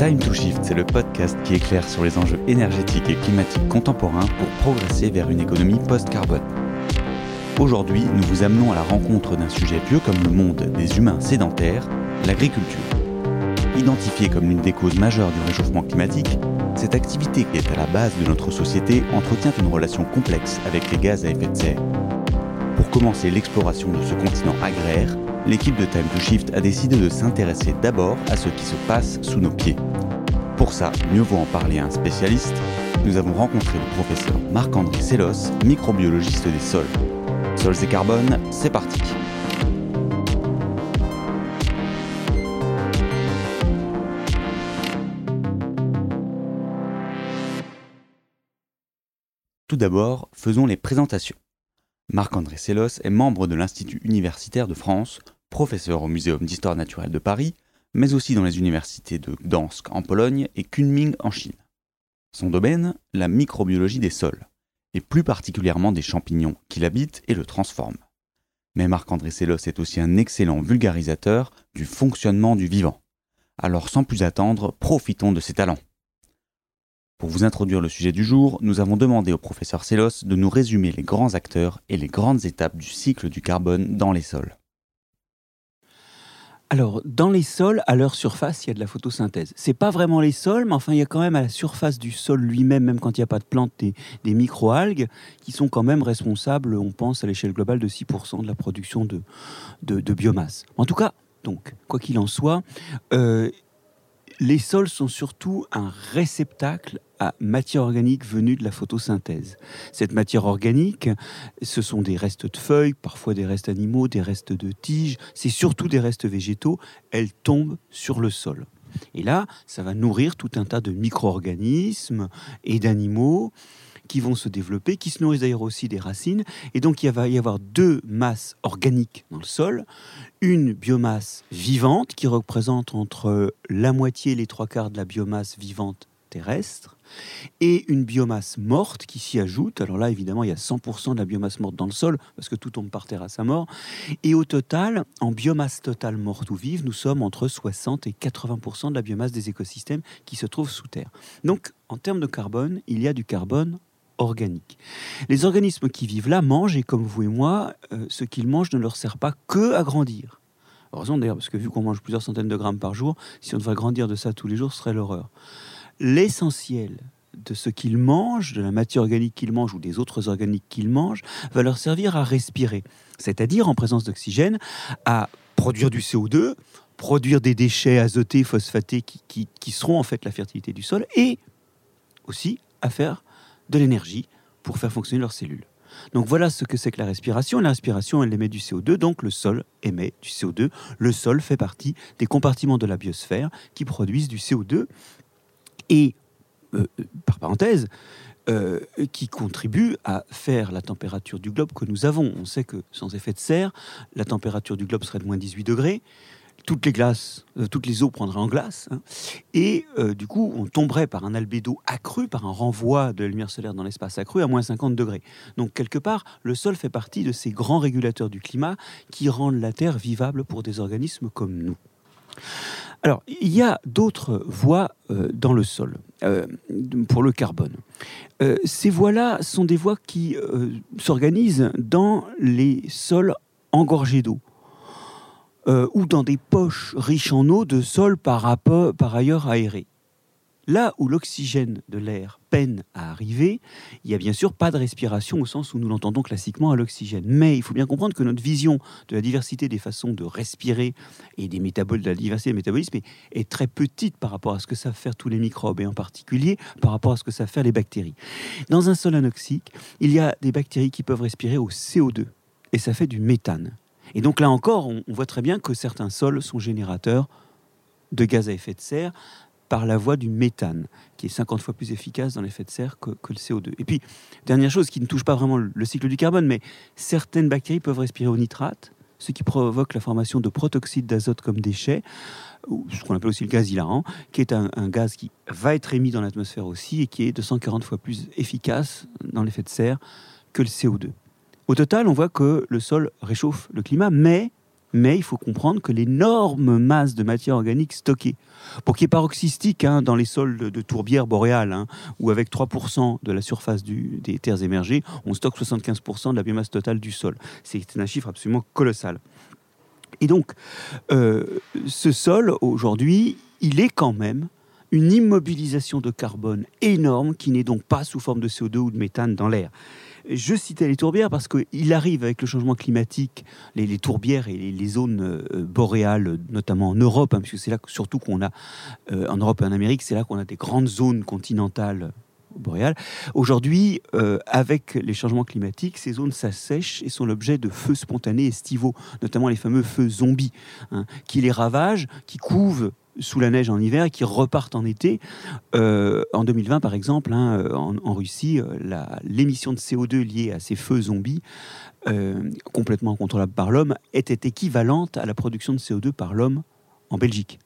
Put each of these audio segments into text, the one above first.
Time to Shift, c'est le podcast qui éclaire sur les enjeux énergétiques et climatiques contemporains pour progresser vers une économie post-carbone. Aujourd'hui, nous vous amenons à la rencontre d'un sujet vieux comme le monde des humains sédentaires, l'agriculture. Identifiée comme l'une des causes majeures du réchauffement climatique, cette activité qui est à la base de notre société entretient une relation complexe avec les gaz à effet de serre. Pour commencer l'exploration de ce continent agraire, l'équipe de Time to Shift a décidé de s'intéresser d'abord à ce qui se passe sous nos pieds. Pour ça, mieux vaut en parler à un spécialiste. Nous avons rencontré le professeur Marc-André Sellos, microbiologiste des sols. Sols et carbone, c'est parti. Tout d'abord, faisons les présentations. Marc-André Sellos est membre de l'Institut universitaire de France, professeur au Muséum d'histoire naturelle de Paris, mais aussi dans les universités de Gdansk en Pologne et Kunming en Chine. Son domaine, la microbiologie des sols, et plus particulièrement des champignons qui l'habitent et le transforment. Mais Marc-André Sellos est aussi un excellent vulgarisateur du fonctionnement du vivant. Alors sans plus attendre, profitons de ses talents. Pour vous introduire le sujet du jour, nous avons demandé au professeur Sellos de nous résumer les grands acteurs et les grandes étapes du cycle du carbone dans les sols. Alors, dans les sols, à leur surface, il y a de la photosynthèse. C'est pas vraiment les sols, mais enfin, il y a quand même à la surface du sol lui-même, même quand il n'y a pas de plantes, des, microalgues qui sont quand même responsables, on pense, à l'échelle globale de 6% de la production de, biomasse. En tout cas, donc, quoi qu'il en soit, euh, les sols sont surtout un réceptacle à matière organique venue de la photosynthèse. Cette matière organique, ce sont des restes de feuilles, parfois des restes animaux, des restes de tiges, c'est surtout des restes végétaux, elles tombent sur le sol. Et là, ça va nourrir tout un tas de micro-organismes et d'animaux qui vont se développer, qui se nourrissent d'ailleurs aussi des racines. Et donc il va y avoir deux masses organiques dans le sol. Une biomasse vivante qui représente entre la moitié et les trois quarts de la biomasse vivante terrestre et une biomasse morte qui s'y ajoute. Alors là, évidemment, il y a 100% de la biomasse morte dans le sol, parce que tout tombe par terre à sa mort. Et au total, en biomasse totale morte ou vive, nous sommes entre 60 et 80% de la biomasse des écosystèmes qui se trouvent sous terre. Donc, en termes de carbone, il y a du carbone organique. Les organismes qui vivent là mangent, et comme vous et moi, euh, ce qu'ils mangent ne leur sert pas que à grandir. Heureusement d'ailleurs, parce que vu qu'on mange plusieurs centaines de grammes par jour, si on devrait grandir de ça tous les jours, ce serait l'horreur. L'essentiel de ce qu'ils mangent, de la matière organique qu'ils mangent ou des autres organiques qu'ils mangent, va leur servir à respirer, c'est-à-dire en présence d'oxygène, à produire du CO2, produire des déchets azotés, phosphatés qui, qui, seront en fait la fertilité du sol, et aussi à faire de l'énergie pour faire fonctionner leurs cellules. Donc voilà ce que c'est que la respiration. La respiration, elle émet du CO2, donc le sol émet du CO2. Le sol fait partie des compartiments de la biosphère qui produisent du CO2 et, euh, par parenthèse, euh, qui contribuent à faire la température du globe que nous avons. On sait que sans effet de serre, la température du globe serait de moins 18 degrés toutes les glaces, euh, toutes les eaux prendraient en glace, hein, et euh, du coup, on tomberait par un albédo accru, par un renvoi de la lumière solaire dans l'espace accru à moins 50 degrés. Donc, quelque part, le sol fait partie de ces grands régulateurs du climat qui rendent la Terre vivable pour des organismes comme nous. Alors, il y a d'autres voies euh, dans le sol euh, pour le carbone. Euh, ces voies-là sont des voies qui s'organisent dans les sols engorgés d'eau. Ou dans des poches riches en eau de sol par, ailleurs aérés. Là où l'oxygène de l'air peine à arriver, il n'y a bien sûr pas de respiration au sens où nous l'entendons classiquement à l'oxygène. Mais il faut bien comprendre que notre vision de la diversité des façons de respirer et des métaboles, de la diversité des métabolismes est, très petite par rapport à ce que savent faire tous les microbes et en particulier par rapport à ce que savent faire les bactéries. Dans un sol anoxique, il y a des bactéries qui peuvent respirer au CO2 et ça fait du méthane. Et donc là encore, on voit très bien que certains sols sont générateurs de gaz à effet de serre par la voie du méthane, qui est 50 fois plus efficace dans l'effet de serre que, le CO2. Et puis, dernière chose qui ne touche pas vraiment le cycle du carbone, mais certaines bactéries peuvent respirer au nitrate, ce qui provoque la formation de protoxyde d'azote comme déchet, ou ce qu'on appelle aussi le gaz hilarant, qui est un, un gaz qui va être émis dans l'atmosphère aussi et qui est de 140 fois plus efficace dans l'effet de serre que le CO2. Au total, on voit que le sol réchauffe le climat, mais mais il faut comprendre que l'énorme masse de matière organique stockée, pour qu'il y ait paroxystique hein, dans les sols de, de tourbière boréale, hein, où avec 3% de la surface des terres émergées, on stocke 75% de la biomasse totale du sol. C'est un chiffre absolument colossal. Et donc, euh, ce sol, aujourd'hui, il est quand même une immobilisation de carbone énorme qui n'est donc pas sous forme de CO2 ou de méthane dans l'air. Je citais les tourbières parce qu'il arrive avec le changement climatique, les, tourbières et les, zones euh, boréales, notamment en Europe, hein, puisque c'est là surtout qu'on a, euh, en Europe et en Amérique, c'est là qu'on a des grandes zones continentales boréales. Aujourd'hui, euh, avec les changements climatiques, ces zones s'assèchent et sont l'objet de feux spontanés estivaux, notamment les fameux feux zombies, hein, qui les ravagent, qui couvent sous la neige en hiver et qui repartent en été. Euh, en 2020, par exemple, hein, euh, en, Russie, euh, l'émission de CO2 liée à ces feux zombies, complètement incontrôlables par l'homme, était équivalente à la production de CO2 par l'homme en Belgique.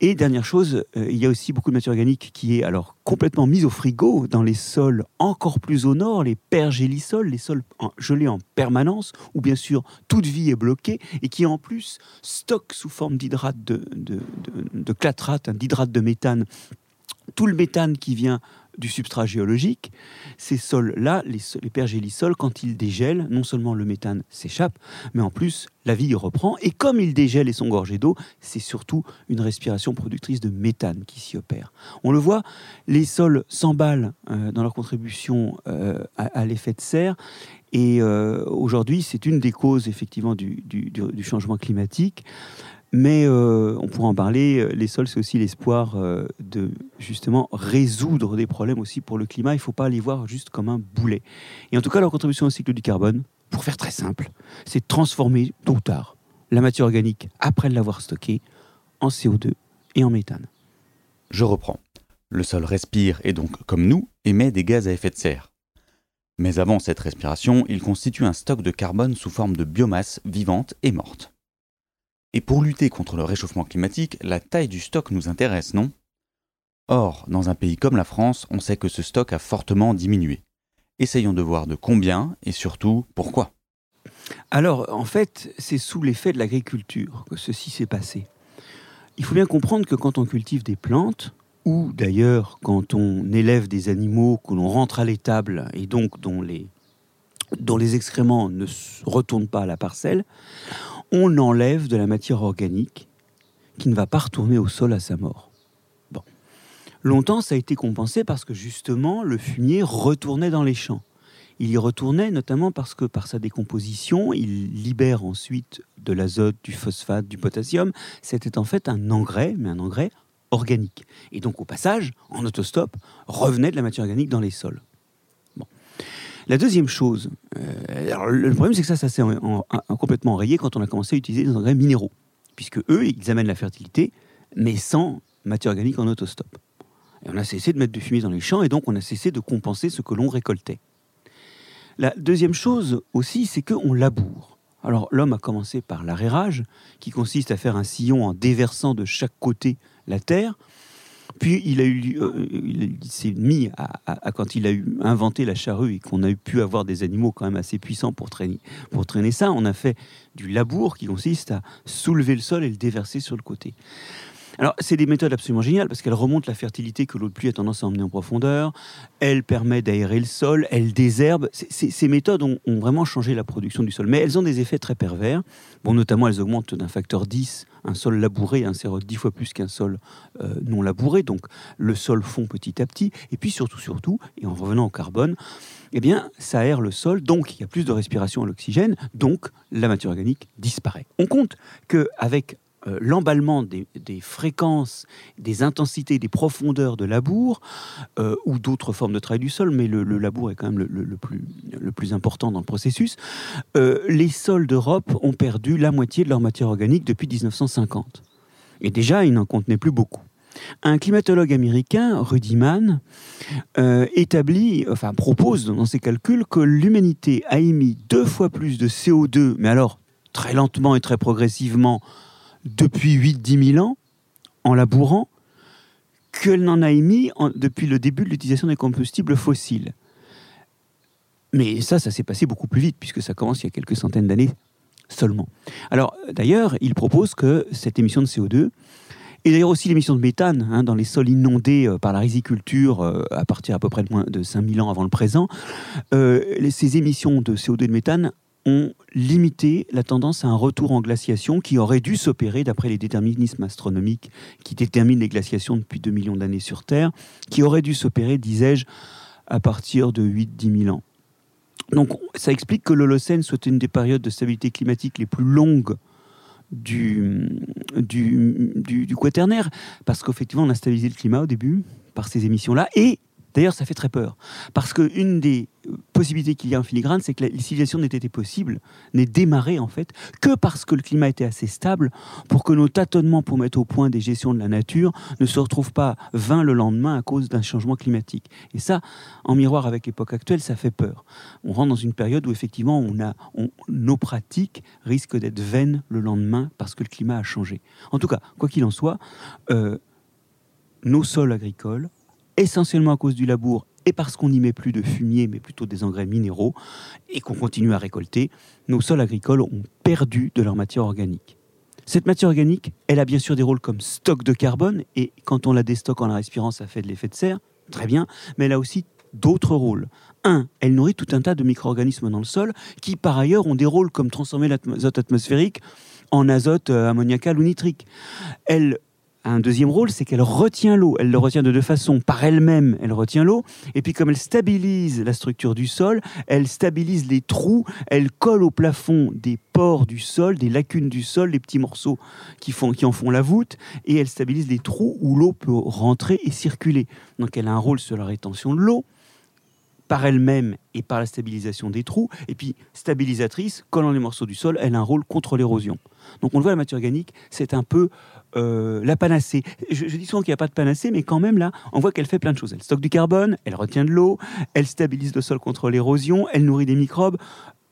Et dernière chose, euh, il y a aussi beaucoup de matière organique qui est alors complètement mise au frigo dans les sols encore plus au nord, les pergélisols, les sols gelés en permanence, où bien sûr toute vie est bloquée et qui en plus stockent sous forme d'hydrate de, clatrate, hein, d'hydrate de méthane, tout le méthane qui vient du substrat géologique, ces sols-là, les, les pergélisols, quand ils dégèlent, non seulement le méthane s'échappe, mais en plus la vie reprend. Et comme ils dégèlent et sont gorgés d'eau, c'est surtout une respiration productrice de méthane qui s'y opère. On le voit, les sols s'emballent euh, dans leur contribution euh, à, l'effet de serre. Et euh, aujourd'hui, c'est une des causes effectivement du changement climatique. Mais euh, on pourra en parler, les sols, c'est aussi l'espoir euh, de justement résoudre des problèmes aussi pour le climat. Il ne faut pas les voir juste comme un boulet. Et en tout cas, leur contribution au cycle du carbone, pour faire très simple, c'est transformer tôt ou tard la matière organique, après l'avoir stockée, en CO2 et en méthane. Je reprends. Le sol respire et donc, comme nous, émet des gaz à effet de serre. Mais avant cette respiration, il constitue un stock de carbone sous forme de biomasse vivante et morte. Et pour lutter contre le réchauffement climatique, la taille du stock nous intéresse, non? Or, dans un pays comme la France, on sait que ce stock a fortement diminué. Essayons de voir de combien et surtout pourquoi. Alors, en fait, c'est sous l'effet de l'agriculture que ceci s'est passé. Il faut bien comprendre que quand on cultive des plantes, ou d'ailleurs quand on élève des animaux que l'on rentre à l'étable et donc dont les, les excréments ne retournent pas à la parcelle, on enlève de la matière organique qui ne va pas retourner au sol à sa mort. Bon. Longtemps, ça a été compensé parce que justement, le fumier retournait dans les champs. Il y retournait notamment parce que par sa décomposition, il libère ensuite de l'azote, du phosphate, du potassium. C'était en fait un engrais, mais un engrais organique. Et donc au passage, en autostop, revenait de la matière organique dans les sols. La deuxième chose, euh, le problème c'est que ça, s'est complètement enrayé quand on a commencé à utiliser des engrais minéraux, puisque eux, ils amènent la fertilité, mais sans matière organique en autostop. Et on a cessé de mettre du fumier dans les champs, et donc on a cessé de compenser ce que l'on récoltait. La deuxième chose aussi, c'est qu'on laboure. Alors l'homme a commencé par l'arrérage, qui consiste à faire un sillon en déversant de chaque côté la terre, puis il a eu, euh, il s'est mis à, quand il a inventé la charrue et qu'on a pu avoir des animaux quand même assez puissants pour pour traîner ça, on a fait du labour qui consiste à soulever le sol et le déverser sur le côté. Alors, c'est des méthodes absolument géniales parce qu'elles remontent la fertilité que l'eau de pluie a tendance à emmener en profondeur. Elles permettent d'aérer le sol, elles désherbent. ces méthodes ont, vraiment changé la production du sol, mais elles ont des effets très pervers. Bon, notamment, elles augmentent d'un facteur 10 un sol labouré, un CO 10 fois plus qu'un sol euh, non labouré. Donc, le sol fond petit à petit. Et puis, surtout, surtout, et en revenant au carbone, eh bien, ça aère le sol, donc il y a plus de respiration à l'oxygène, donc la matière organique disparaît. On compte qu'avec euh, l'emballement des, fréquences, des intensités, des profondeurs de labour euh, ou d'autres formes de travail du sol, mais le, labour est quand même le, plus, important dans le processus, euh, les sols d'Europe ont perdu la moitié de leur matière organique depuis 1950. Et déjà, ils n'en contenaient plus beaucoup. Un climatologue américain, Rudy Mann, établit, enfin propose dans ses calculs que l'humanité a émis deux fois plus de CO2, mais alors très lentement et très progressivement, depuis 8-10 000 ans, en labourant, qu'elle n'en a émis depuis le début de l'utilisation des combustibles fossiles. Mais ça, ça s'est passé beaucoup plus vite, puisque ça commence il y a quelques centaines d'années seulement. Alors d'ailleurs, il propose que cette émission de CO2 et d'ailleurs aussi l'émission de méthane hein, dans les sols inondés euh, par la riziculture euh, à partir à peu près de, moins de 5000 ans avant le présent, euh, ces émissions de CO2 et de méthane ont limité la tendance à un retour en glaciation qui aurait dû s'opérer d'après les déterminismes astronomiques qui déterminent les glaciations depuis 2 millions d'années sur Terre, qui aurait dû s'opérer, disais-je, à partir de 8-10 000 ans. Donc ça explique que l'Holocène soit une des périodes de stabilité climatique les plus longues du, quaternaire, parce qu'effectivement, on a stabilisé le climat au début par ces émissions-là, et D'ailleurs, ça fait très peur. Parce qu'une des possibilités qu'il y a en filigrane, c'est que la civilisation n'ait été possible, n'ait démarré en fait, que parce que le climat était assez stable pour que nos tâtonnements pour mettre au point des gestions de la nature ne se retrouvent pas vains le lendemain à cause d'un changement climatique. Et ça, en miroir avec l'époque actuelle, ça fait peur. On rentre dans une période où effectivement on a, nos pratiques risquent d'être vaines le lendemain parce que le climat a changé. En tout cas, quoi qu'il en soit, euh, nos sols agricoles essentiellement à cause du labour et parce qu'on n'y met plus de fumier, mais plutôt des engrais minéraux, et qu'on continue à récolter, nos sols agricoles ont perdu de leur matière organique. Cette matière organique, elle a bien sûr des rôles comme stock de carbone, et quand on la déstocke en la respirant, ça fait de l'effet de serre, très bien, mais elle a aussi d'autres rôles. Un, elle nourrit tout un tas de micro-organismes dans le sol, qui par ailleurs ont des rôles comme transformer l'azote atmosphérique en azote euh, ammoniacal ou nitrique. Un deuxième rôle, c'est qu'elle retient l'eau. Elle le retient de deux façons. Par elle-même, elle retient l'eau. Et puis comme elle stabilise la structure du sol, elle stabilise les trous, elle colle au plafond des pores du sol, des lacunes du sol, les petits morceaux qui, font, qui en font la voûte, et elle stabilise les trous où l'eau peut rentrer et circuler. Donc elle a un rôle sur la rétention de l'eau par elle-même et par la stabilisation des trous. Et puis, stabilisatrice, collant les morceaux du sol, elle a un rôle contre l'érosion. Donc on le voit, la matière organique, c'est un peu euh, la panacée. Je, dis souvent qu'il n'y a pas de panacée, mais quand même là, on voit qu'elle fait plein de choses. Elle stocke du carbone, elle retient de l'eau, elle stabilise le sol contre l'érosion, elle nourrit des microbes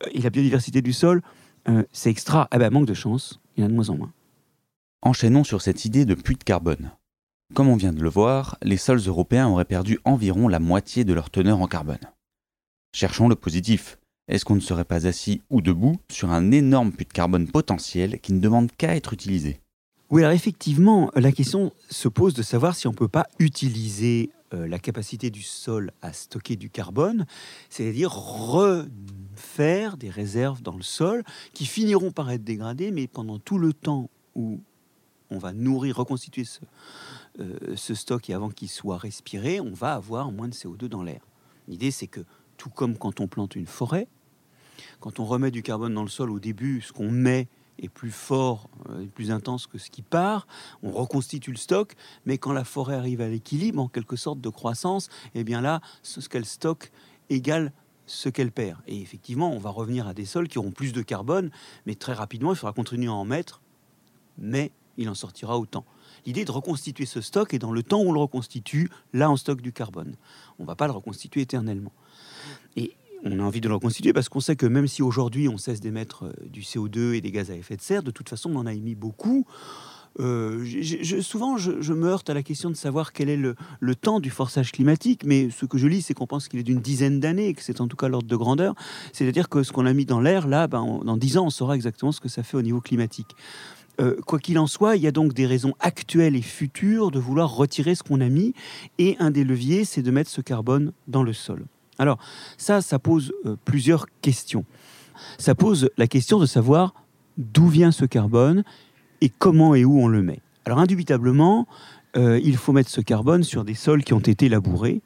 euh, et la biodiversité du sol. Euh, c'est extra. Ah ben, manque de chance, il y en a de moins en moins. Enchaînons sur cette idée de puits de carbone. Comme on vient de le voir, les sols européens auraient perdu environ la moitié de leur teneur en carbone. Cherchons le positif. Est-ce qu'on ne serait pas assis ou debout sur un énorme puits de carbone potentiel qui ne demande qu'à être utilisé? Oui, alors effectivement, la question se pose de savoir si on ne peut pas utiliser euh, la capacité du sol à stocker du carbone, c'est-à-dire refaire des réserves dans le sol qui finiront par être dégradées, mais pendant tout le temps où on va nourrir, reconstituer ce, euh, ce stock et avant qu'il soit respiré, on va avoir moins de CO2 dans l'air. L'idée, c'est que tout comme quand on plante une forêt, quand on remet du carbone dans le sol au début, ce qu'on met est plus fort euh, et plus intense que ce qui part. On reconstitue le stock, mais quand la forêt arrive à l'équilibre, en quelque sorte de croissance, eh bien là, ce qu'elle stocke égale ce qu'elle perd. Et effectivement, on va revenir à des sols qui auront plus de carbone, mais très rapidement, il faudra continuer à en mettre, mais il en sortira autant. L'idée est de reconstituer ce stock, et dans le temps où on le reconstitue, là, on stocke du carbone. On ne va pas le reconstituer éternellement. Et on a envie de le reconstituer parce qu'on sait que même si aujourd'hui on cesse d'émettre euh, du CO2 et des gaz à effet de serre, de toute façon on en a émis beaucoup. Euh, souvent, je, me heurte à la question de savoir quel est le, temps du forçage climatique, mais ce que je lis, c'est qu'on pense qu'il est d'une dizaine d'années, et que c'est en tout cas l'ordre de grandeur. C'est-à-dire que ce qu'on a mis dans l'air, là, ben, dans dix ans, on saura exactement ce que ça fait au niveau climatique. Euh, quoi qu'il en soit, il y a donc des raisons actuelles et futures de vouloir retirer ce qu'on a mis, et un des leviers, c'est de mettre ce carbone dans le sol. Alors ça, ça pose euh, plusieurs questions. Ça pose la question de savoir d'où vient ce carbone et comment et où on le met. Alors indubitablement, euh, il faut mettre ce carbone sur des sols qui ont été labourés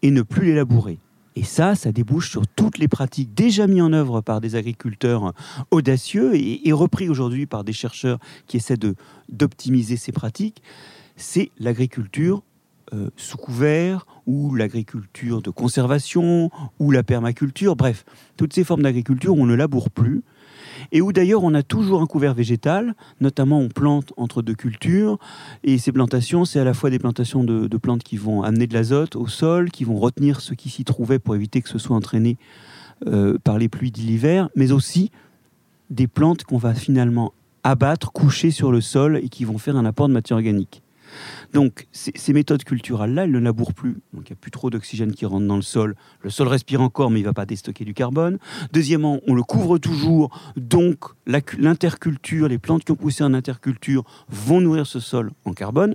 et ne plus les labourer. Et ça, ça débouche sur toutes les pratiques déjà mises en œuvre par des agriculteurs audacieux et, et repris aujourd'hui par des chercheurs qui essaient d'optimiser ces pratiques. C'est l'agriculture euh, sous couvert, ou l'agriculture de conservation, ou la permaculture, bref, toutes ces formes d'agriculture où on ne laboure plus, et où d'ailleurs on a toujours un couvert végétal, notamment on plante entre deux cultures, et ces plantations, c'est à la fois des plantations de, plantes qui vont amener de l'azote au sol, qui vont retenir ce qui s'y trouvait pour éviter que ce soit entraîné euh, par les pluies de l'hiver, mais aussi des plantes qu'on va finalement abattre, coucher sur le sol et qui vont faire un apport de matière organique. Donc ces méthodes culturales-là, elles ne labourent plus. Donc il n'y a plus trop d'oxygène qui rentre dans le sol. Le sol respire encore, mais il ne va pas déstocker du carbone. Deuxièmement, on le couvre toujours. Donc l'interculture, les plantes qui ont poussé en interculture vont nourrir ce sol en carbone.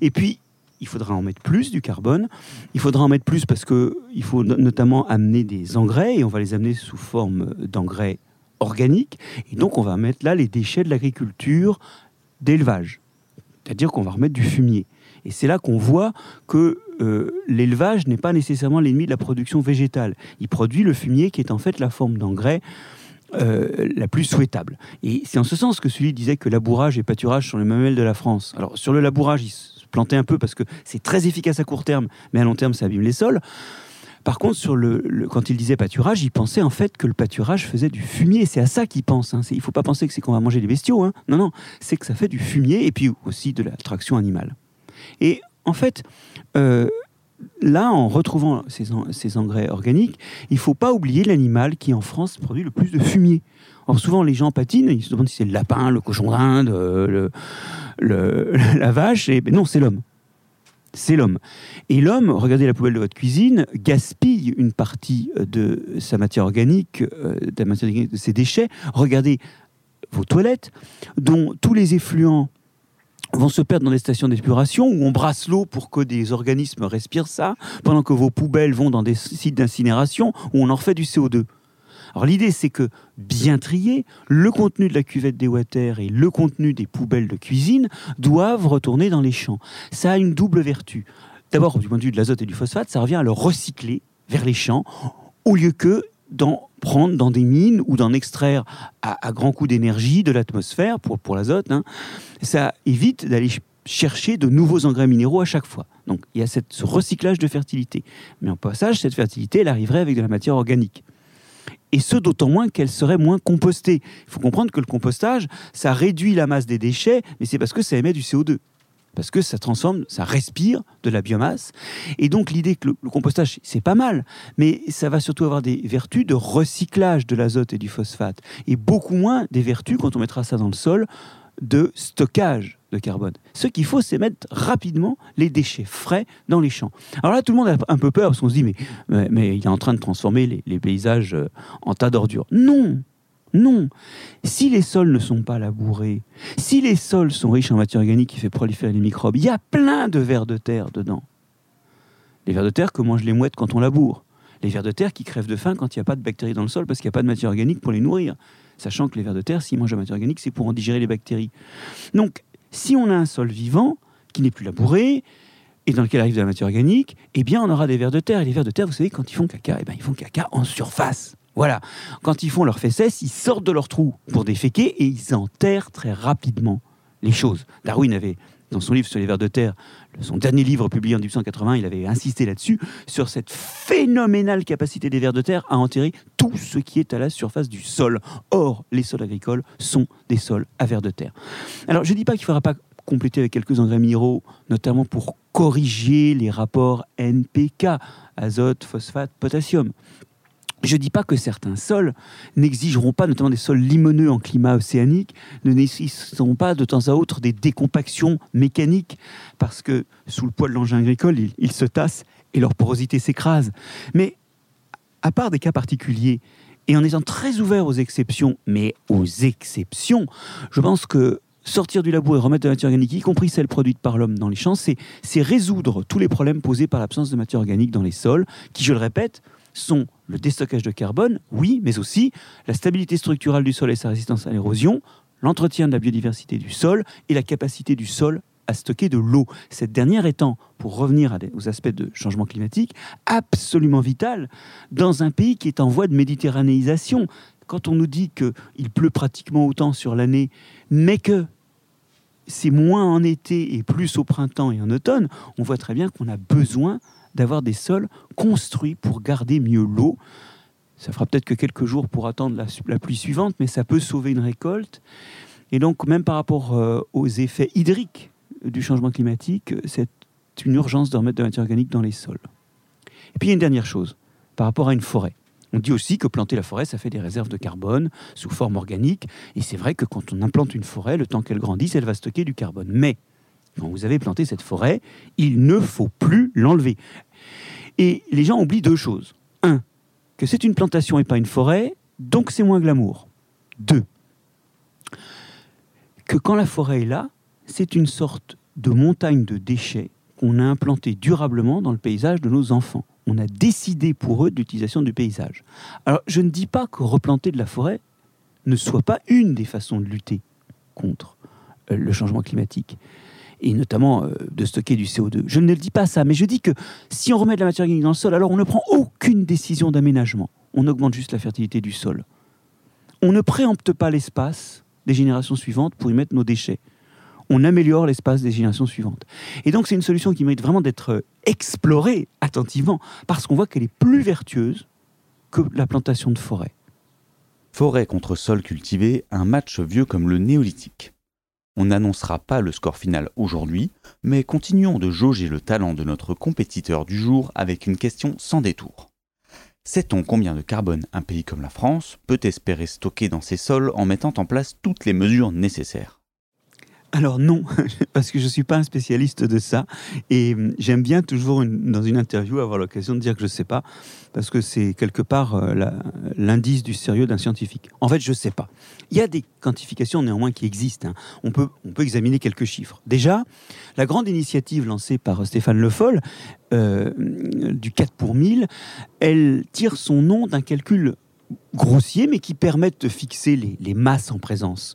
Et puis, il faudra en mettre plus du carbone. Il faudra en mettre plus parce qu'il faut notamment amener des engrais et on va les amener sous forme d'engrais organiques. Et donc on va mettre là les déchets de l'agriculture, d'élevage. C'est-à-dire qu'on va remettre du fumier. Et c'est là qu'on voit que euh, l'élevage n'est pas nécessairement l'ennemi de la production végétale. Il produit le fumier qui est en fait la forme d'engrais euh, la plus souhaitable. Et c'est en ce sens que celui disait que labourage et pâturage sont les mamelles de la France. Alors sur le labourage, il se plantait un peu parce que c'est très efficace à court terme, mais à long terme, ça abîme les sols. Par contre, sur le, quand il disait pâturage, il pensait en fait que le pâturage faisait du fumier. C'est à ça qu'il pense. Hein. Il ne faut pas penser que c'est qu'on va manger des bestiaux. Hein. Non, non, c'est que ça fait du fumier et puis aussi de la traction animale. Et en fait, euh, là, en retrouvant ces, engrais organiques, il ne faut pas oublier l'animal qui en France produit le plus de fumier. Or, souvent, les gens patinent, ils se demandent si c'est le lapin, le cochon d'Inde, le, la vache, et ben non, c'est l'homme c'est l'homme. Et l'homme, regardez la poubelle de votre cuisine, gaspille une partie euh, de sa matière organique, euh, matière organique, de ses déchets. Regardez vos toilettes, dont tous les effluents vont se perdre dans des stations d'épuration où on brasse l'eau pour que des organismes respirent ça, pendant que vos poubelles vont dans des sites d'incinération où on en refait du CO2. Alors l'idée, c'est que bien trier, le contenu de la cuvette des water et le contenu des poubelles de cuisine doivent retourner dans les champs. Ça a une double vertu. D'abord, du point de vue de l'azote et du phosphate, ça revient à le recycler vers les champs, au lieu que d'en prendre dans des mines ou d'en extraire à, grand coût d'énergie de l'atmosphère pour, l'azote. Hein. Ça évite d'aller chercher de nouveaux engrais minéraux à chaque fois. Donc il y a ce recyclage de fertilité. Mais en passage, cette fertilité, elle arriverait avec de la matière organique et ce d'autant moins qu'elle serait moins compostée. Il faut comprendre que le compostage, ça réduit la masse des déchets, mais c'est parce que ça émet du CO2. Parce que ça transforme, ça respire de la biomasse. Et donc l'idée que le, compostage, c'est pas mal, mais ça va surtout avoir des vertus de recyclage de l'azote et du phosphate, et beaucoup moins des vertus, quand on mettra ça dans le sol, de stockage de carbone. Ce qu'il faut, c'est mettre rapidement les déchets frais dans les champs. Alors là, tout le monde a un peu peur parce qu'on se dit, mais, mais, il est en train de transformer les, paysages euh, en tas d'ordures. Non, non. Si les sols ne sont pas labourés, si les sols sont riches en matière organique qui fait proliférer les microbes, il y a plein de vers de terre dedans. Les vers de terre que mangent les mouettes quand on laboure. Les vers de terre qui crèvent de faim quand il n'y a pas de bactéries dans le sol parce qu'il n'y a pas de matière organique pour les nourrir. Sachant que les vers de terre, s'ils mangent la matière organique, c'est pour en digérer les bactéries. Donc, si on a un sol vivant, qui n'est plus labouré, et dans lequel arrive de la matière organique, eh bien, on aura des vers de terre. Et les vers de terre, vous savez, quand ils font caca, eh bien, ils font caca en surface. Voilà. Quand ils font leur fesses, ils sortent de leur trou pour déféquer et ils enterrent très rapidement les choses. Darwin avait dans son livre sur les vers de terre, son dernier livre publié en 1880, il avait insisté là-dessus, sur cette phénoménale capacité des vers de terre à enterrer tout ce qui est à la surface du sol. Or, les sols agricoles sont des sols à vers de terre. Alors, je ne dis pas qu'il ne faudra pas compléter avec quelques engrais minéraux, notamment pour corriger les rapports NPK, azote, phosphate, potassium. Je ne dis pas que certains sols n'exigeront pas, notamment des sols limoneux en climat océanique, ne nécessiteront pas de temps à autre des décompactions mécaniques, parce que sous le poids de l'engin agricole, ils, se tassent et leur porosité s'écrase. Mais à part des cas particuliers, et en étant très ouvert aux exceptions, mais aux exceptions, je pense que sortir du labour et remettre de la matière organique, y compris celle produite par l'homme dans les champs, c'est résoudre tous les problèmes posés par l'absence de matière organique dans les sols, qui, je le répète, sont le déstockage de carbone, oui, mais aussi la stabilité structurelle du sol et sa résistance à l'érosion, l'entretien de la biodiversité du sol et la capacité du sol à stocker de l'eau. Cette dernière étant, pour revenir aux aspects de changement climatique, absolument vitale dans un pays qui est en voie de méditerranéisation. Quand on nous dit qu'il pleut pratiquement autant sur l'année, mais que c'est moins en été et plus au printemps et en automne, on voit très bien qu'on a besoin d'avoir des sols construits pour garder mieux l'eau. Ça fera peut-être que quelques jours pour attendre la, pluie suivante, mais ça peut sauver une récolte. Et donc, même par rapport euh, aux effets hydriques du changement climatique, c'est une urgence de remettre de la matière organique dans les sols. Et puis, il y a une dernière chose, par rapport à une forêt. On dit aussi que planter la forêt, ça fait des réserves de carbone sous forme organique. Et c'est vrai que quand on implante une forêt, le temps qu'elle grandisse, elle va stocker du carbone. Mais Quand vous avez planté cette forêt, il ne faut plus l'enlever. Et les gens oublient deux choses. Un, que c'est une plantation et pas une forêt, donc c'est moins glamour. Deux, que quand la forêt est là, c'est une sorte de montagne de déchets qu'on a implanté durablement dans le paysage de nos enfants. On a décidé pour eux de l'utilisation du paysage. Alors je ne dis pas que replanter de la forêt ne soit pas une des façons de lutter contre euh, le changement climatique et notamment euh, de stocker du CO2. Je ne le dis pas ça, mais je dis que si on remet de la matière organique dans le sol, alors on ne prend aucune décision d'aménagement. On augmente juste la fertilité du sol. On ne préempte pas l'espace des générations suivantes pour y mettre nos déchets. On améliore l'espace des générations suivantes. Et donc c'est une solution qui mérite vraiment d'être euh, explorée attentivement, parce qu'on voit qu'elle est plus vertueuse que la plantation de forêt. Forêt contre sol cultivé, un match vieux comme le néolithique. On n'annoncera pas le score final aujourd'hui, mais continuons de jauger le talent de notre compétiteur du jour avec une question sans détour. Sait-on combien de carbone un pays comme la France peut espérer stocker dans ses sols en mettant en place toutes les mesures nécessaires? Alors non, parce que je ne suis pas un spécialiste de ça. Et hum, j'aime bien toujours dans une interview avoir l'occasion de dire que je ne sais pas, parce que c'est quelque part euh, l'indice du sérieux d'un scientifique. En fait, je ne sais pas. Il y a des quantifications néanmoins qui existent. Hein. On, peut, examiner quelques chiffres. Déjà, la grande initiative lancée par Stéphane Le Foll, euh, du 4 pour 1000, elle tire son nom d'un calcul grossier, mais qui permet de fixer les masses en présence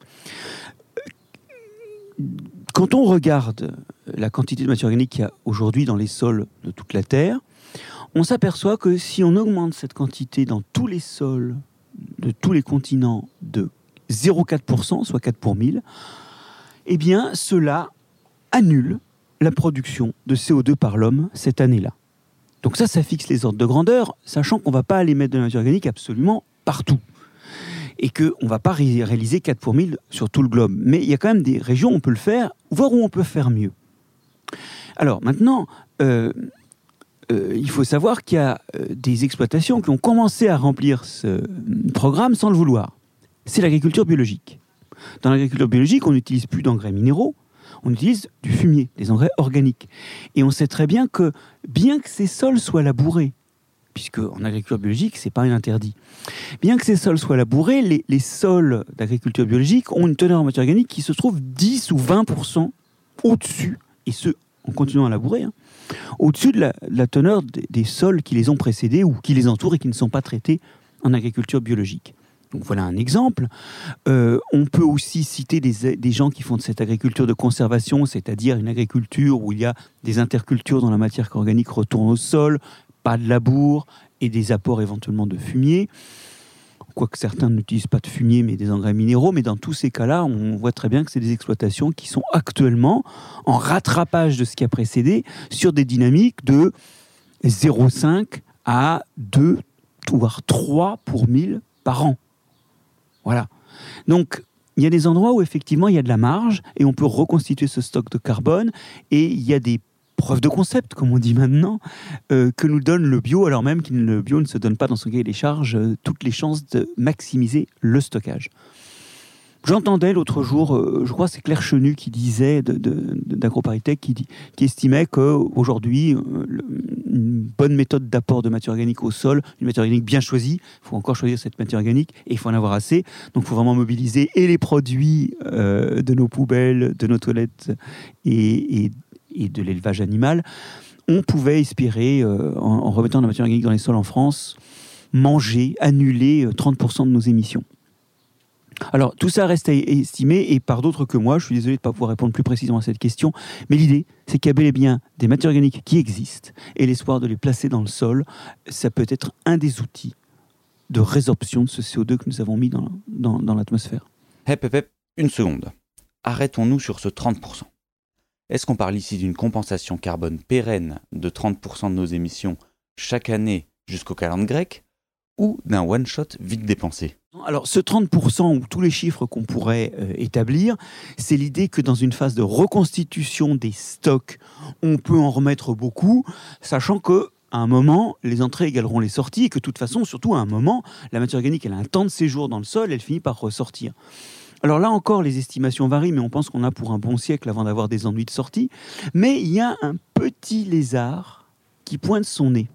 quand on regarde la quantité de matière organique qu'il y a aujourd'hui dans les sols de toute la Terre, on s'aperçoit que si on augmente cette quantité dans tous les sols de tous les continents de 0,4%, soit 4 pour 1000, eh bien cela annule la production de CO2 par l'homme cette année-là. Donc ça, ça fixe les ordres de grandeur, sachant qu'on ne va pas aller mettre de la matière organique absolument partout et qu'on ne va pas réaliser 4 pour 1000 sur tout le globe. Mais il y a quand même des régions où on peut le faire, voire où on peut faire mieux. Alors maintenant, euh, euh, il faut savoir qu'il y a euh, des exploitations qui ont commencé à remplir ce programme sans le vouloir. C'est l'agriculture biologique. Dans l'agriculture biologique, on n'utilise plus d'engrais minéraux, on utilise du fumier, des engrais organiques. Et on sait très bien que, bien que ces sols soient labourés, puisque en agriculture biologique, c'est pas un interdit. Bien que ces sols soient labourés, les, sols d'agriculture biologique ont une teneur en matière organique qui se trouve 10 ou 20% au-dessus, et ce, en continuant à labourer, hein, au-dessus de, la, teneur des, sols qui les ont précédés ou qui les entourent et qui ne sont pas traités en agriculture biologique. Donc voilà un exemple. Euh, on peut aussi citer des, des, gens qui font de cette agriculture de conservation, c'est-à-dire une agriculture où il y a des intercultures dont la matière organique retourne au sol, pas de labour et des apports éventuellement de fumier. Quoique certains n'utilisent pas de fumier mais des engrais minéraux, mais dans tous ces cas-là, on voit très bien que c'est des exploitations qui sont actuellement en rattrapage de ce qui a précédé sur des dynamiques de 0,5 à 2, voire 3 pour 1000 par an. Voilà. Donc, il y a des endroits où effectivement il y a de la marge et on peut reconstituer ce stock de carbone et il y a des preuve de concept, comme on dit maintenant, euh, que nous donne le bio, alors même que le bio ne se donne pas dans son cahier des charges euh, toutes les chances de maximiser le stockage. J'entendais l'autre jour, euh, je crois c'est Claire Chenu qui disait d'AgroParisTech, qui, qui estimait qu'aujourd'hui, une bonne méthode d'apport de matière organique au sol, une matière organique bien choisie, il faut encore choisir cette matière organique et il faut en avoir assez. Donc il faut vraiment mobiliser et les produits de nos poubelles, de nos toilettes et, et et de l'élevage animal, on pouvait espérer, euh, en, remettant la matière organique dans les sols en France, manger, annuler 30% euh, de nos émissions. Alors, tout ça reste à estimer, et par d'autres que moi, je suis désolé de ne pas pouvoir répondre plus précisément à cette question, mais l'idée, c'est qu'il y a bel et bien des matières organiques qui existent, et l'espoir de les placer dans le sol, ça peut être un des outils de résorption de ce CO2 que nous avons mis dans, dans, dans l'atmosphère. Hep, hep, hep, une seconde. Arrêtons-nous sur ce 30%. Est-ce qu'on parle ici d'une compensation carbone pérenne de 30% de nos émissions chaque année jusqu'au calendrier grec ou d'un one-shot vite dépensé? Alors ce 30% ou tous les chiffres qu'on pourrait euh, établir, c'est l'idée que dans une phase de reconstitution des stocks, on peut en remettre beaucoup, sachant que à un moment, les entrées égaleront les sorties, et que de toute façon, surtout à un moment, la matière organique, elle a un temps de séjour dans le sol, elle finit par ressortir. Alors là encore, les estimations varient, mais on pense qu'on a pour un bon siècle avant d'avoir des ennuis de sortie. Mais il y a un petit lézard qui pointe son nez,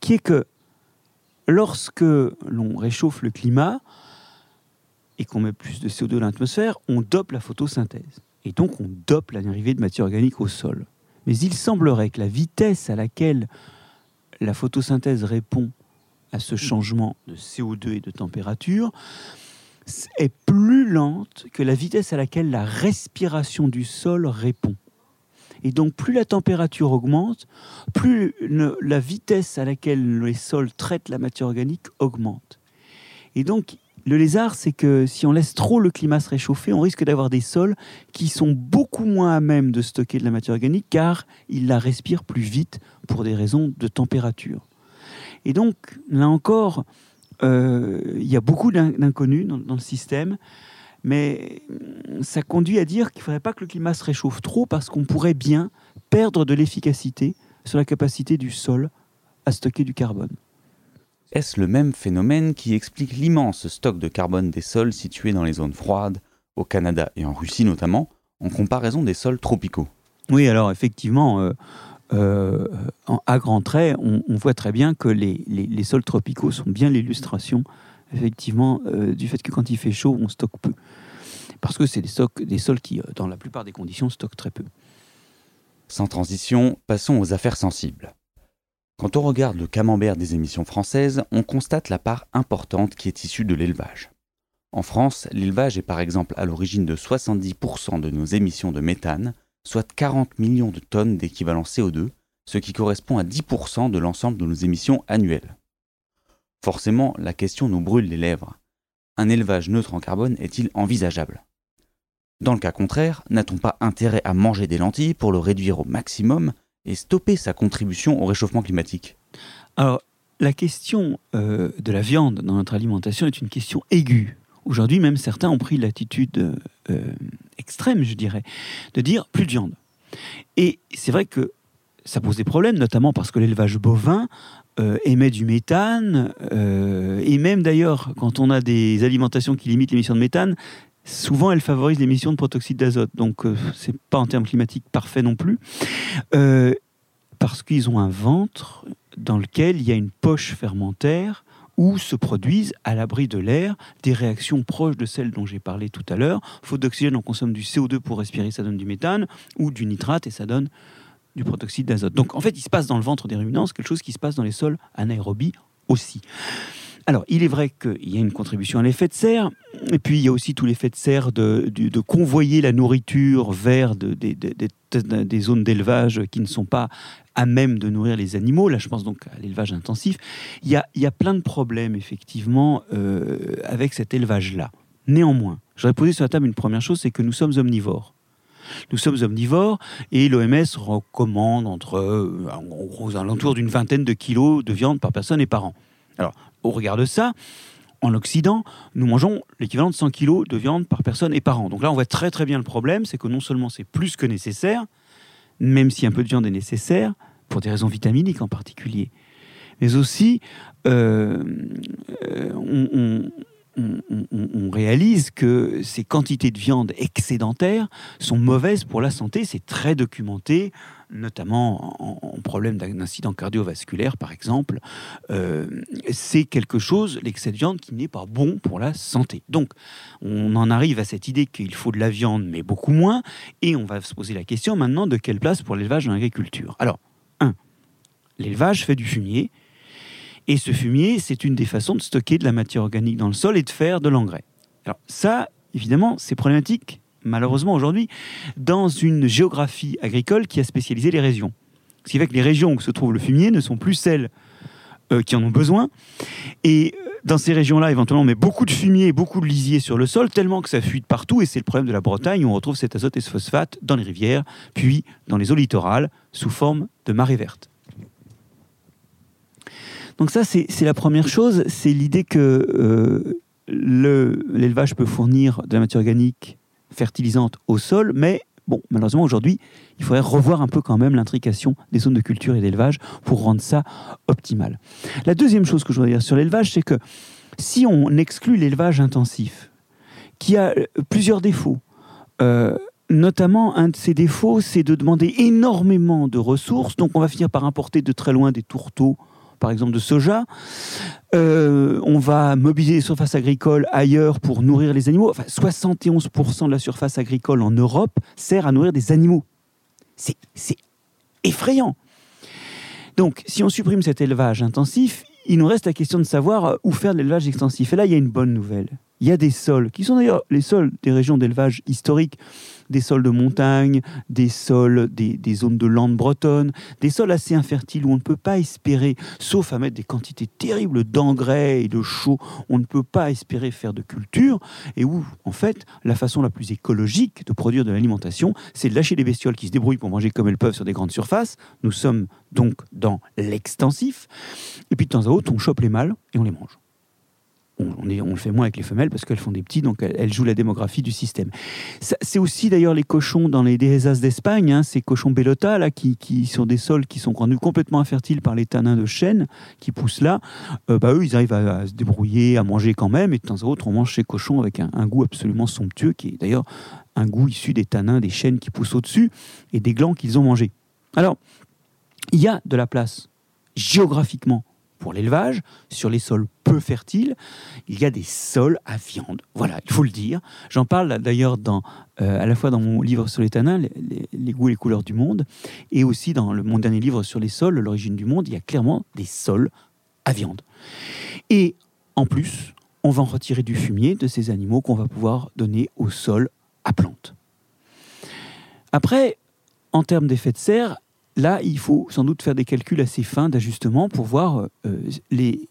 qui est que lorsque l'on réchauffe le climat et qu'on met plus de CO2 dans l'atmosphère, on dope la photosynthèse. Et donc on dope l'arrivée de matière organique au sol. Mais il semblerait que la vitesse à laquelle la photosynthèse répond à ce changement de CO2 et de température est plus lente que la vitesse à laquelle la respiration du sol répond. Et donc plus la température augmente, plus la vitesse à laquelle les sols traitent la matière organique augmente. Et donc le lézard, c'est que si on laisse trop le climat se réchauffer, on risque d'avoir des sols qui sont beaucoup moins à même de stocker de la matière organique car ils la respirent plus vite pour des raisons de température. Et donc, là encore, il y a beaucoup d'inconnus dans, dans, le système, mais ça conduit à dire qu'il ne faudrait pas que le climat se réchauffe trop parce qu'on pourrait bien perdre de l'efficacité sur la capacité du sol à stocker du carbone. Est-ce le même phénomène qui explique l'immense stock de carbone des sols situés dans les zones froides, au Canada et en Russie notamment, en comparaison des sols tropicaux? Oui, alors effectivement, euh, euh, à grands traits, on, voit très bien que les, sols tropicaux sont bien l'illustration, effectivement, euh, du fait que quand il fait chaud, on stocke peu. Parce que c'est des, des sols qui, euh, dans la plupart des conditions, stockent très peu. Sans transition, passons aux affaires sensibles. Quand on regarde le camembert des émissions françaises, on constate la part importante qui est issue de l'élevage. En France, l'élevage est par exemple à l'origine de 70% de nos émissions de méthane, soit 40 millions de tonnes d'équivalent CO2, ce qui correspond à 10% de l'ensemble de nos émissions annuelles. Forcément, la question nous brûle les lèvres. Un élevage neutre en carbone est-il envisageable? Dans le cas contraire, n'a-t-on pas intérêt à manger des lentilles pour le réduire au maximum et stopper sa contribution au réchauffement climatique? Alors, la question euh, de la viande dans notre alimentation est une question aiguë. Aujourd'hui, même certains ont pris l'attitude euh, extrême, je dirais, de dire plus de viande. Et c'est vrai que ça pose des problèmes, notamment parce que l'élevage bovin euh, émet du méthane, euh, et même d'ailleurs, quand on a des alimentations qui limitent l'émission de méthane, souvent elles favorisent l'émission de protoxyde d'azote. Donc, ce c'est pas en termes climatiques parfait non plus. parce qu'ils ont un ventre dans lequel il y a une poche fermentaire où se produisent, à l'abri de l'air, des réactions proches de celles dont j'ai parlé tout à l'heure. Faute d'oxygène, on consomme du CO2 pour respirer, ça donne du méthane, ou du nitrate, et ça donne du protoxyde d'azote. Donc en fait, il se passe dans le ventre des ruminants quelque chose qui se passe dans les sols anaérobies aussi. Alors, il est vrai qu'il y a une contribution à l'effet de serre, et puis il y a aussi tout l'effet de serre de, convoyer la nourriture vers des zones d'élevage qui ne sont pas à même de nourrir les animaux. Là, je pense donc à l'élevage intensif. Il y a, plein de problèmes, effectivement, euh, avec cet élevage-là. Néanmoins, j'aurais posé sur la table une première chose, c'est que nous sommes omnivores. Nous sommes omnivores et l'OMS recommande entre, euh, aux alentours d'une vingtaine de kilos de viande par personne et par an. Alors, au regard de ça, en Occident, nous mangeons l'équivalent de 100 kg de viande par personne et par an. Donc là, on voit très très bien le problème, c'est que non seulement c'est plus que nécessaire, même si un peu de viande est nécessaire, pour des raisons vitaminiques en particulier, mais aussi euh, euh, on, on, réalise que ces quantités de viande excédentaires sont mauvaises pour la santé. C'est très documenté, notamment en, problème d'incident cardiovasculaire, par exemple. Euh, c'est quelque chose, l'excès de viande, qui n'est pas bon pour la santé. Donc, on en arrive à cette idée qu'il faut de la viande, mais beaucoup moins. Et on va se poser la question maintenant de quelle place pour l'élevage dans l'agriculture. Alors, un, l'élevage fait du fumier et ce fumier, c'est une des façons de stocker de la matière organique dans le sol et de faire de l'engrais. Alors ça, évidemment, c'est problématique, malheureusement aujourd'hui, dans une géographie agricole qui a spécialisé les régions. Ce qui fait que les régions où se trouve le fumier ne sont plus celles euh, qui en ont besoin. Et euh, dans ces régions-là, éventuellement, on met beaucoup de fumier, beaucoup de lisier sur le sol, tellement que ça fuit de partout. Et c'est le problème de la Bretagne, où on retrouve cet azote et ce phosphate dans les rivières, puis dans les eaux littorales, sous forme de marée verte. Donc ça, c'est la première chose, c'est l'idée que euh, l'élevage peut fournir de la matière organique fertilisante au sol, mais malheureusement aujourd'hui, il faudrait revoir un peu quand même l'intrication des zones de culture et d'élevage pour rendre ça optimal. La deuxième chose que je voudrais dire sur l'élevage, c'est que si on exclut l'élevage intensif, qui a plusieurs défauts. notamment, un de ses défauts, c'est de demander énormément de ressources. Donc, on va finir par importer de très loin des tourteaux par exemple de soja. Euh, on va mobiliser les surfaces agricoles ailleurs pour nourrir les animaux. Enfin, 71% de la surface agricole en Europe sert à nourrir des animaux. C'est effrayant. Donc, si on supprime cet élevage intensif, il nous reste la question de savoir euh, où faire de l'élevage extensif. Et là, il y a une bonne nouvelle. Il y a des sols, qui sont d'ailleurs les sols des régions d'élevage historiques, des sols de montagne, des sols des, zones de landes bretonnes, des sols assez infertiles où on ne peut pas espérer, sauf à mettre des quantités terribles d'engrais et de chaux, on ne peut pas espérer faire de culture, et où, en fait, la façon la plus écologique de produire de l'alimentation, c'est de lâcher des bestioles qui se débrouillent pour manger comme elles peuvent sur des grandes surfaces. Nous sommes donc dans l'extensif. Et puis de temps à autre, on chope les mâles et on les mange on, le fait moins avec les femelles parce qu'elles font des petits, donc elles, jouent la démographie du système. C'est aussi d'ailleurs les cochons dans les dehesas d'Espagne, hein, ces cochons bellota là, qui, sont des sols qui sont rendus complètement infertiles par les tanins de chêne qui poussent là. Euh, bah, eux, ils arrivent à, se débrouiller, à manger quand même, et de temps à autre, on mange ces cochons avec un goût absolument somptueux, qui est d'ailleurs un goût issu des tanins des chênes qui poussent au-dessus et des glands qu'ils ont mangés. Alors, il y a de la place géographiquement pour l'élevage, sur les sols peu fertiles, il y a des sols à viande. Voilà, il faut le dire. J'en parle d'ailleurs dans, euh, à la fois dans mon livre sur les tanins, les, goûts et les couleurs du monde, et aussi dans mon dernier livre sur les sols, l'origine du monde, il y a clairement des sols à viande. Et en plus, on va en retirer du fumier de ces animaux qu'on va pouvoir donner au sol à plantes. Après, en termes d'effet de serre, là, il faut sans doute faire des calculs assez fins d'ajustement pour voir euh, les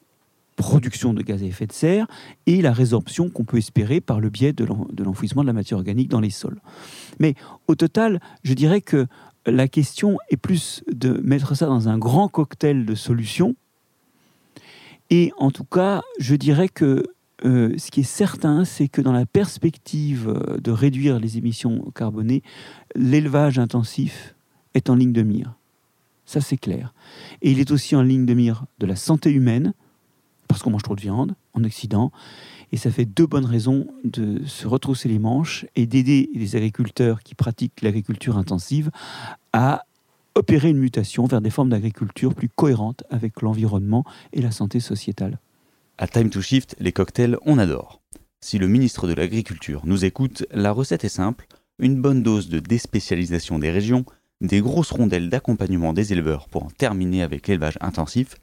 productions de gaz à effet de serre et la résorption qu'on peut espérer par le biais de l'enfouissement de la matière organique dans les sols. Mais au total, je dirais que la question est plus de mettre ça dans un grand cocktail de solutions. Et en tout cas, je dirais que euh, ce qui est certain, c'est que dans la perspective de réduire les émissions carbonées, l'élevage intensif est en ligne de mire. Ça, c'est clair. Et il est aussi en ligne de mire de la santé humaine, parce qu'on mange trop de viande en Occident. Et ça fait deux bonnes raisons de se retrousser les manches et d'aider les agriculteurs qui pratiquent l'agriculture intensive à opérer une mutation vers des formes d'agriculture plus cohérentes avec l'environnement et la santé sociétale. À Time to Shift, les cocktails, on adore. Si le ministre de l'Agriculture nous écoute, la recette est simple une bonne dose de déspécialisation des régions, des grosses rondelles d'accompagnement des éleveurs pour en terminer avec l'élevage intensif,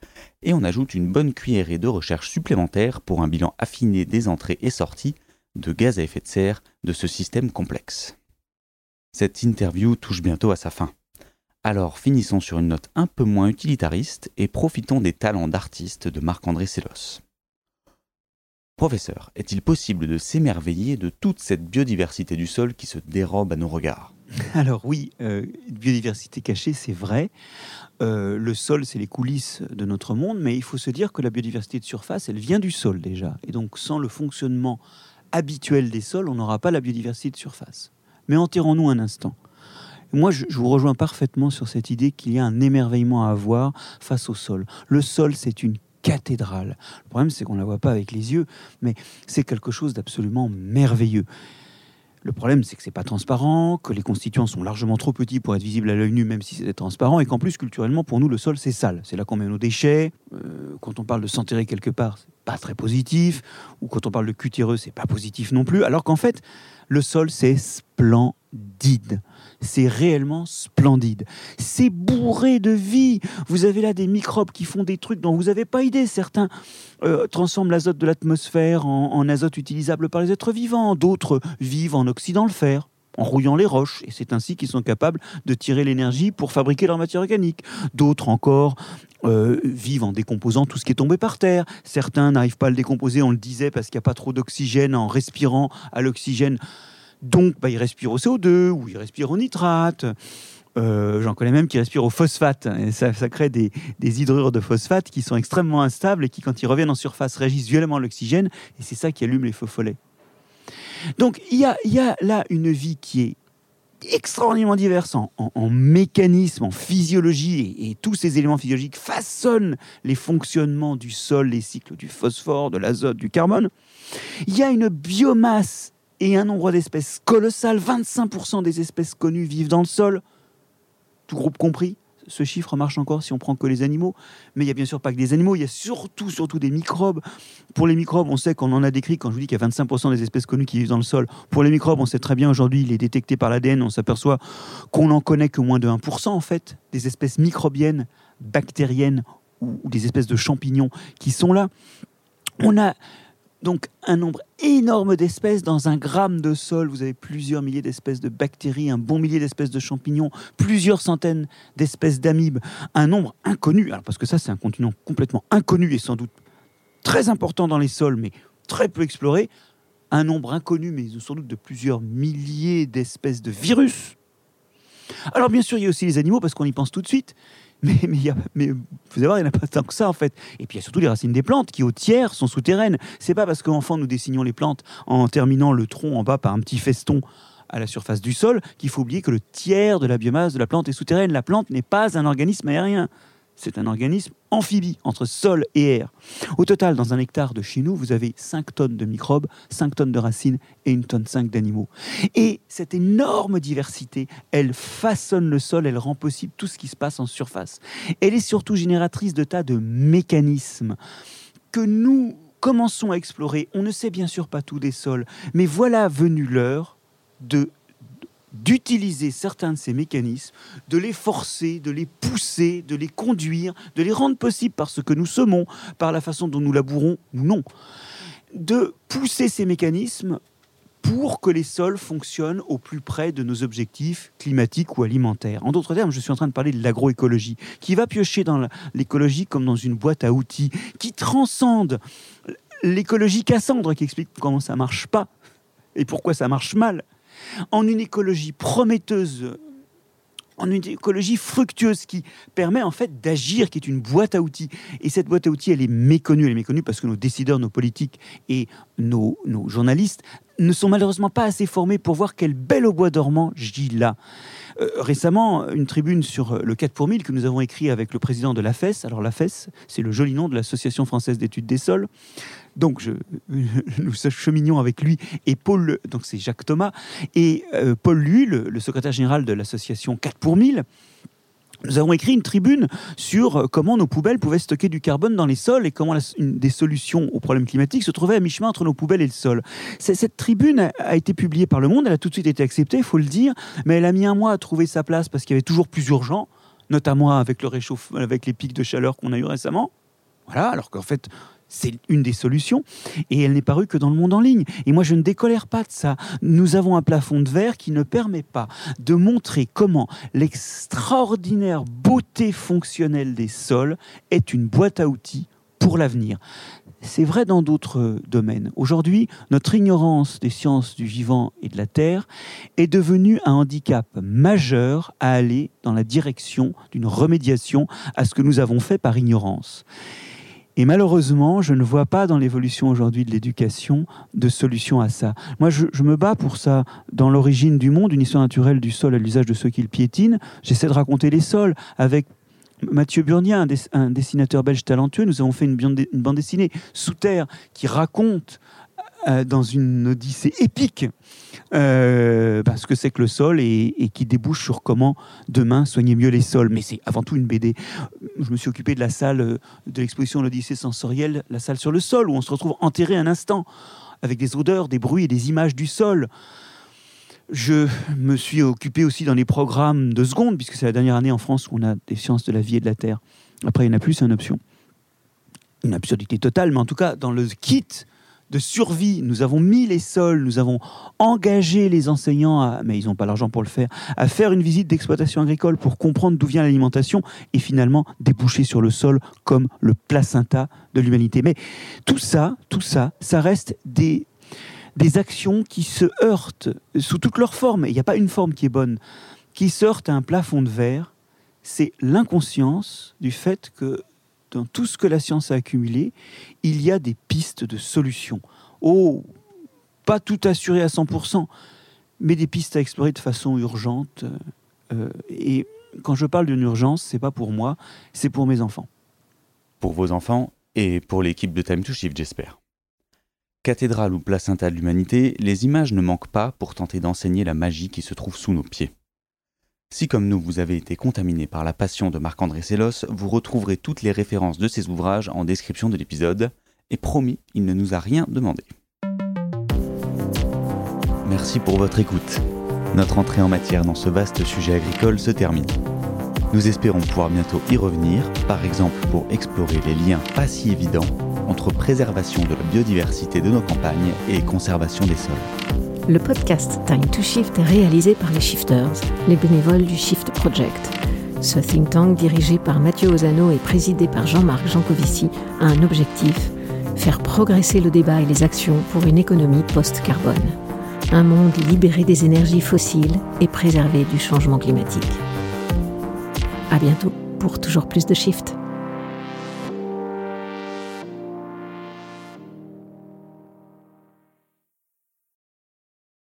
et on ajoute une bonne cuillerée de recherche supplémentaire pour un bilan affiné des entrées et sorties de gaz à effet de serre de ce système complexe. Cette interview touche bientôt à sa fin. Alors finissons sur une note un peu moins utilitariste et profitons des talents d'artiste de Marc-André Sellos. Professeur, est-il possible de s'émerveiller de toute cette biodiversité du sol qui se dérobe à nos regards? Alors oui, euh, biodiversité cachée, c'est vrai. Euh, le sol, c'est les coulisses de notre monde, mais il faut se dire que la biodiversité de surface, elle vient du sol déjà. Et donc sans le fonctionnement habituel des sols, on n'aura pas la biodiversité de surface. Mais enterrons-nous un instant. Moi, je, vous rejoins parfaitement sur cette idée qu'il y a un émerveillement à avoir face au sol. Le sol, c'est une cathédrale. Le problème, c'est qu'on ne la voit pas avec les yeux, mais c'est quelque chose d'absolument merveilleux. Le problème, c'est que c'est pas transparent, que les constituants sont largement trop petits pour être visibles à l'œil nu, même si c'était transparent, et qu'en plus, culturellement, pour nous, le sol, c'est sale. C'est là qu'on met nos déchets. Euh, quand on parle de s'enterrer quelque part, c'est pas très positif. Ou quand on parle de cutéreux, c'est pas positif non plus. Alors qu'en fait, le sol, c'est splendide. C'est réellement splendide. C'est bourré de vie. Vous avez là des microbes qui font des trucs dont vous n'avez pas idée. Certains euh, transforment l'azote de l'atmosphère en, azote utilisable par les êtres vivants. D'autres vivent en oxydant le fer en rouillant les roches, et c'est ainsi qu'ils sont capables de tirer l'énergie pour fabriquer leur matière organique. D'autres encore euh, vivent en décomposant tout ce qui est tombé par terre. Certains n'arrivent pas à le décomposer, on le disait, parce qu'il n'y a pas trop d'oxygène en respirant à l'oxygène. Donc, bah, ils respirent au CO2 ou ils respirent au nitrate. Euh, j'en connais même qui respirent au phosphate. Et ça, crée des, hydrures de phosphate qui sont extrêmement instables et qui, quand ils reviennent en surface, régissent violemment l'oxygène. Et c'est ça qui allume les feux follets. Donc, il y a, y a là une vie qui est extraordinairement diverse en, mécanisme, en physiologie, et, tous ces éléments physiologiques façonnent les fonctionnements du sol, les cycles du phosphore, de l'azote, du carbone. Il y a une biomasse et un nombre d'espèces colossal. 25% des espèces connues vivent dans le sol, tout groupe compris ce chiffre marche encore si on prend que les animaux. Mais il n'y a bien sûr pas que des animaux, il y a surtout, surtout des microbes. Pour les microbes, on sait qu'on en a décrit quand je vous dis qu'il y a 25% des espèces connues qui vivent dans le sol. Pour les microbes, on sait très bien aujourd'hui, il est détecté par l'ADN, on s'aperçoit qu'on n'en connaît que moins de 1% en fait, des espèces microbiennes, bactériennes ou des espèces de champignons qui sont là. On a donc un nombre énorme d'espèces dans un gramme de sol. Vous avez plusieurs milliers d'espèces de bactéries, un bon millier d'espèces de champignons, plusieurs centaines d'espèces d'amibes, un nombre inconnu. Parce que ça, c'est un continent complètement inconnu et sans doute très important dans les sols, mais très peu exploré. Un nombre inconnu, mais sans doute de plusieurs milliers d'espèces de virus. Alors bien sûr, il y a aussi les animaux parce qu'on y pense tout de suite. Mais, mais, vous allez il n'y en a pas tant que ça en fait. Et puis il y a surtout les racines des plantes qui au tiers sont souterraines. C'est pas parce qu'enfant nous dessignons les plantes en terminant le tronc en bas par un petit feston à la surface du sol qu'il faut oublier que le tiers de la biomasse de la plante est souterraine. La plante n'est pas un organisme aérien c'est un organisme amphibie entre sol et air. Au total, dans un hectare de chez nous, vous avez 5 tonnes de microbes, 5 tonnes de racines et une tonne 5 d'animaux. Et cette énorme diversité, elle façonne le sol, elle rend possible tout ce qui se passe en surface. Elle est surtout génératrice de tas de mécanismes que nous commençons à explorer. On ne sait bien sûr pas tout des sols, mais voilà venu l'heure de d'utiliser certains de ces mécanismes, de les forcer, de les pousser, de les conduire, de les rendre possibles par ce que nous semons, par la façon dont nous labourons ou non, de pousser ces mécanismes pour que les sols fonctionnent au plus près de nos objectifs climatiques ou alimentaires. En d'autres termes, je suis en train de parler de l'agroécologie, qui va piocher dans l'écologie comme dans une boîte à outils, qui transcende l'écologie Cassandre, qui explique comment ça marche pas et pourquoi ça marche mal en une écologie prometteuse, en une écologie fructueuse qui permet en fait d'agir, qui est une boîte à outils. Et cette boîte à outils, elle est méconnue. Elle est méconnue parce que nos décideurs, nos politiques et nos, journalistes ne sont malheureusement pas assez formés pour voir quel bel au bois dormant gît là. Euh, récemment, une tribune sur le 4 pour 1000 que nous avons écrit avec le président de l'AFES. Alors l'AFES, c'est le joli nom de l'Association française d'études des sols. Donc nous cheminions avec lui et Paul, donc c'est Jacques Thomas, et euh, Paul Lui, le, secrétaire général de l'association 4 pour 1000 nous avons écrit une tribune sur euh, comment nos poubelles pouvaient stocker du carbone dans les sols et comment des solutions aux problèmes climatiques se trouvait à mi-chemin entre nos poubelles et le sol. Cette tribune a été publiée par Le Monde, elle a tout de suite été acceptée, il faut le dire, mais elle a mis un mois à trouver sa place parce qu'il y avait toujours plus urgent, notamment avec le réchauffement, avec les pics de chaleur qu'on a eu récemment. Voilà, alors qu'en fait, c'est une des solutions, et elle n'est parue que dans le monde en ligne. Et moi, je ne décolère pas de ça. Nous avons un plafond de verre qui ne permet pas de montrer comment l'extraordinaire beauté fonctionnelle des sols est une boîte à outils pour l'avenir. C'est vrai dans d'autres domaines. Aujourd'hui, notre ignorance des sciences du vivant et de la Terre est devenue un handicap majeur à aller dans la direction d'une remédiation à ce que nous avons fait par ignorance. Et malheureusement, je ne vois pas dans l'évolution aujourd'hui de l'éducation de solution à ça. Moi, je, me bats pour ça. Dans l'origine du monde, une histoire naturelle du sol à l'usage de ceux qui le piétinent, j'essaie de raconter les sols avec Mathieu Burnia, un, dessinateur belge talentueux, nous avons fait une, une bande dessinée sous terre qui raconte euh, dans une odyssée épique euh, ce que c'est que le sol et, qui débouche sur comment demain soigner mieux les sols. Mais c'est avant tout une BD. Je me suis occupé de la salle euh, de l'exposition L'Odyssée sensorielle, la salle sur le sol, où on se retrouve enterré un instant avec des odeurs, des bruits et des images du sol. Je me suis occupé aussi dans les programmes de seconde, puisque c'est la dernière année en France où on a des sciences de la vie et de la terre. Après, il n'y en a plus, c'est une option. Une absurdité totale, mais en tout cas, dans le kit de survie. Nous avons mis les sols, nous avons engagé les enseignants, mais ils n'ont pas l'argent pour le faire, à faire une visite d'exploitation agricole pour comprendre d'où vient l'alimentation et finalement déboucher sur le sol comme le placenta de l'humanité. Mais tout ça, tout ça, ça reste des, des actions qui se heurtent sous toutes leurs formes. Il n'y a pas une forme qui est bonne, qui se heurtent à un plafond de verre. C'est l'inconscience du fait que dans tout ce que la science a accumulé, il y a des pistes de solutions. Oh, pas tout assuré à 100%, mais des pistes à explorer de façon urgente. Euh, et quand je parle d'une urgence, c'est pas pour moi, c'est pour mes enfants. Pour vos enfants et pour l'équipe de Time to Shift, j'espère. Cathédrale ou placenta de l'humanité, les images ne manquent pas pour tenter d'enseigner la magie qui se trouve sous nos pieds. Si comme nous vous avez été contaminé par la passion de Marc-André Sellos, vous retrouverez toutes les références de ses ouvrages en description de l'épisode, et promis, il ne nous a rien demandé. Merci pour votre écoute. Notre entrée en matière dans ce vaste sujet agricole se termine. Nous espérons pouvoir bientôt y revenir, par exemple pour explorer les liens pas si évidents entre préservation de la biodiversité de nos campagnes et conservation des sols. Le podcast Time to Shift est réalisé par les Shifters, les bénévoles du Shift Project. Ce think tank dirigé par Mathieu Ozano et présidé par Jean-Marc Jancovici a un objectif faire progresser le débat et les actions pour une économie post-carbone. Un monde libéré des énergies fossiles et préservé du changement climatique. À bientôt pour toujours plus de Shift.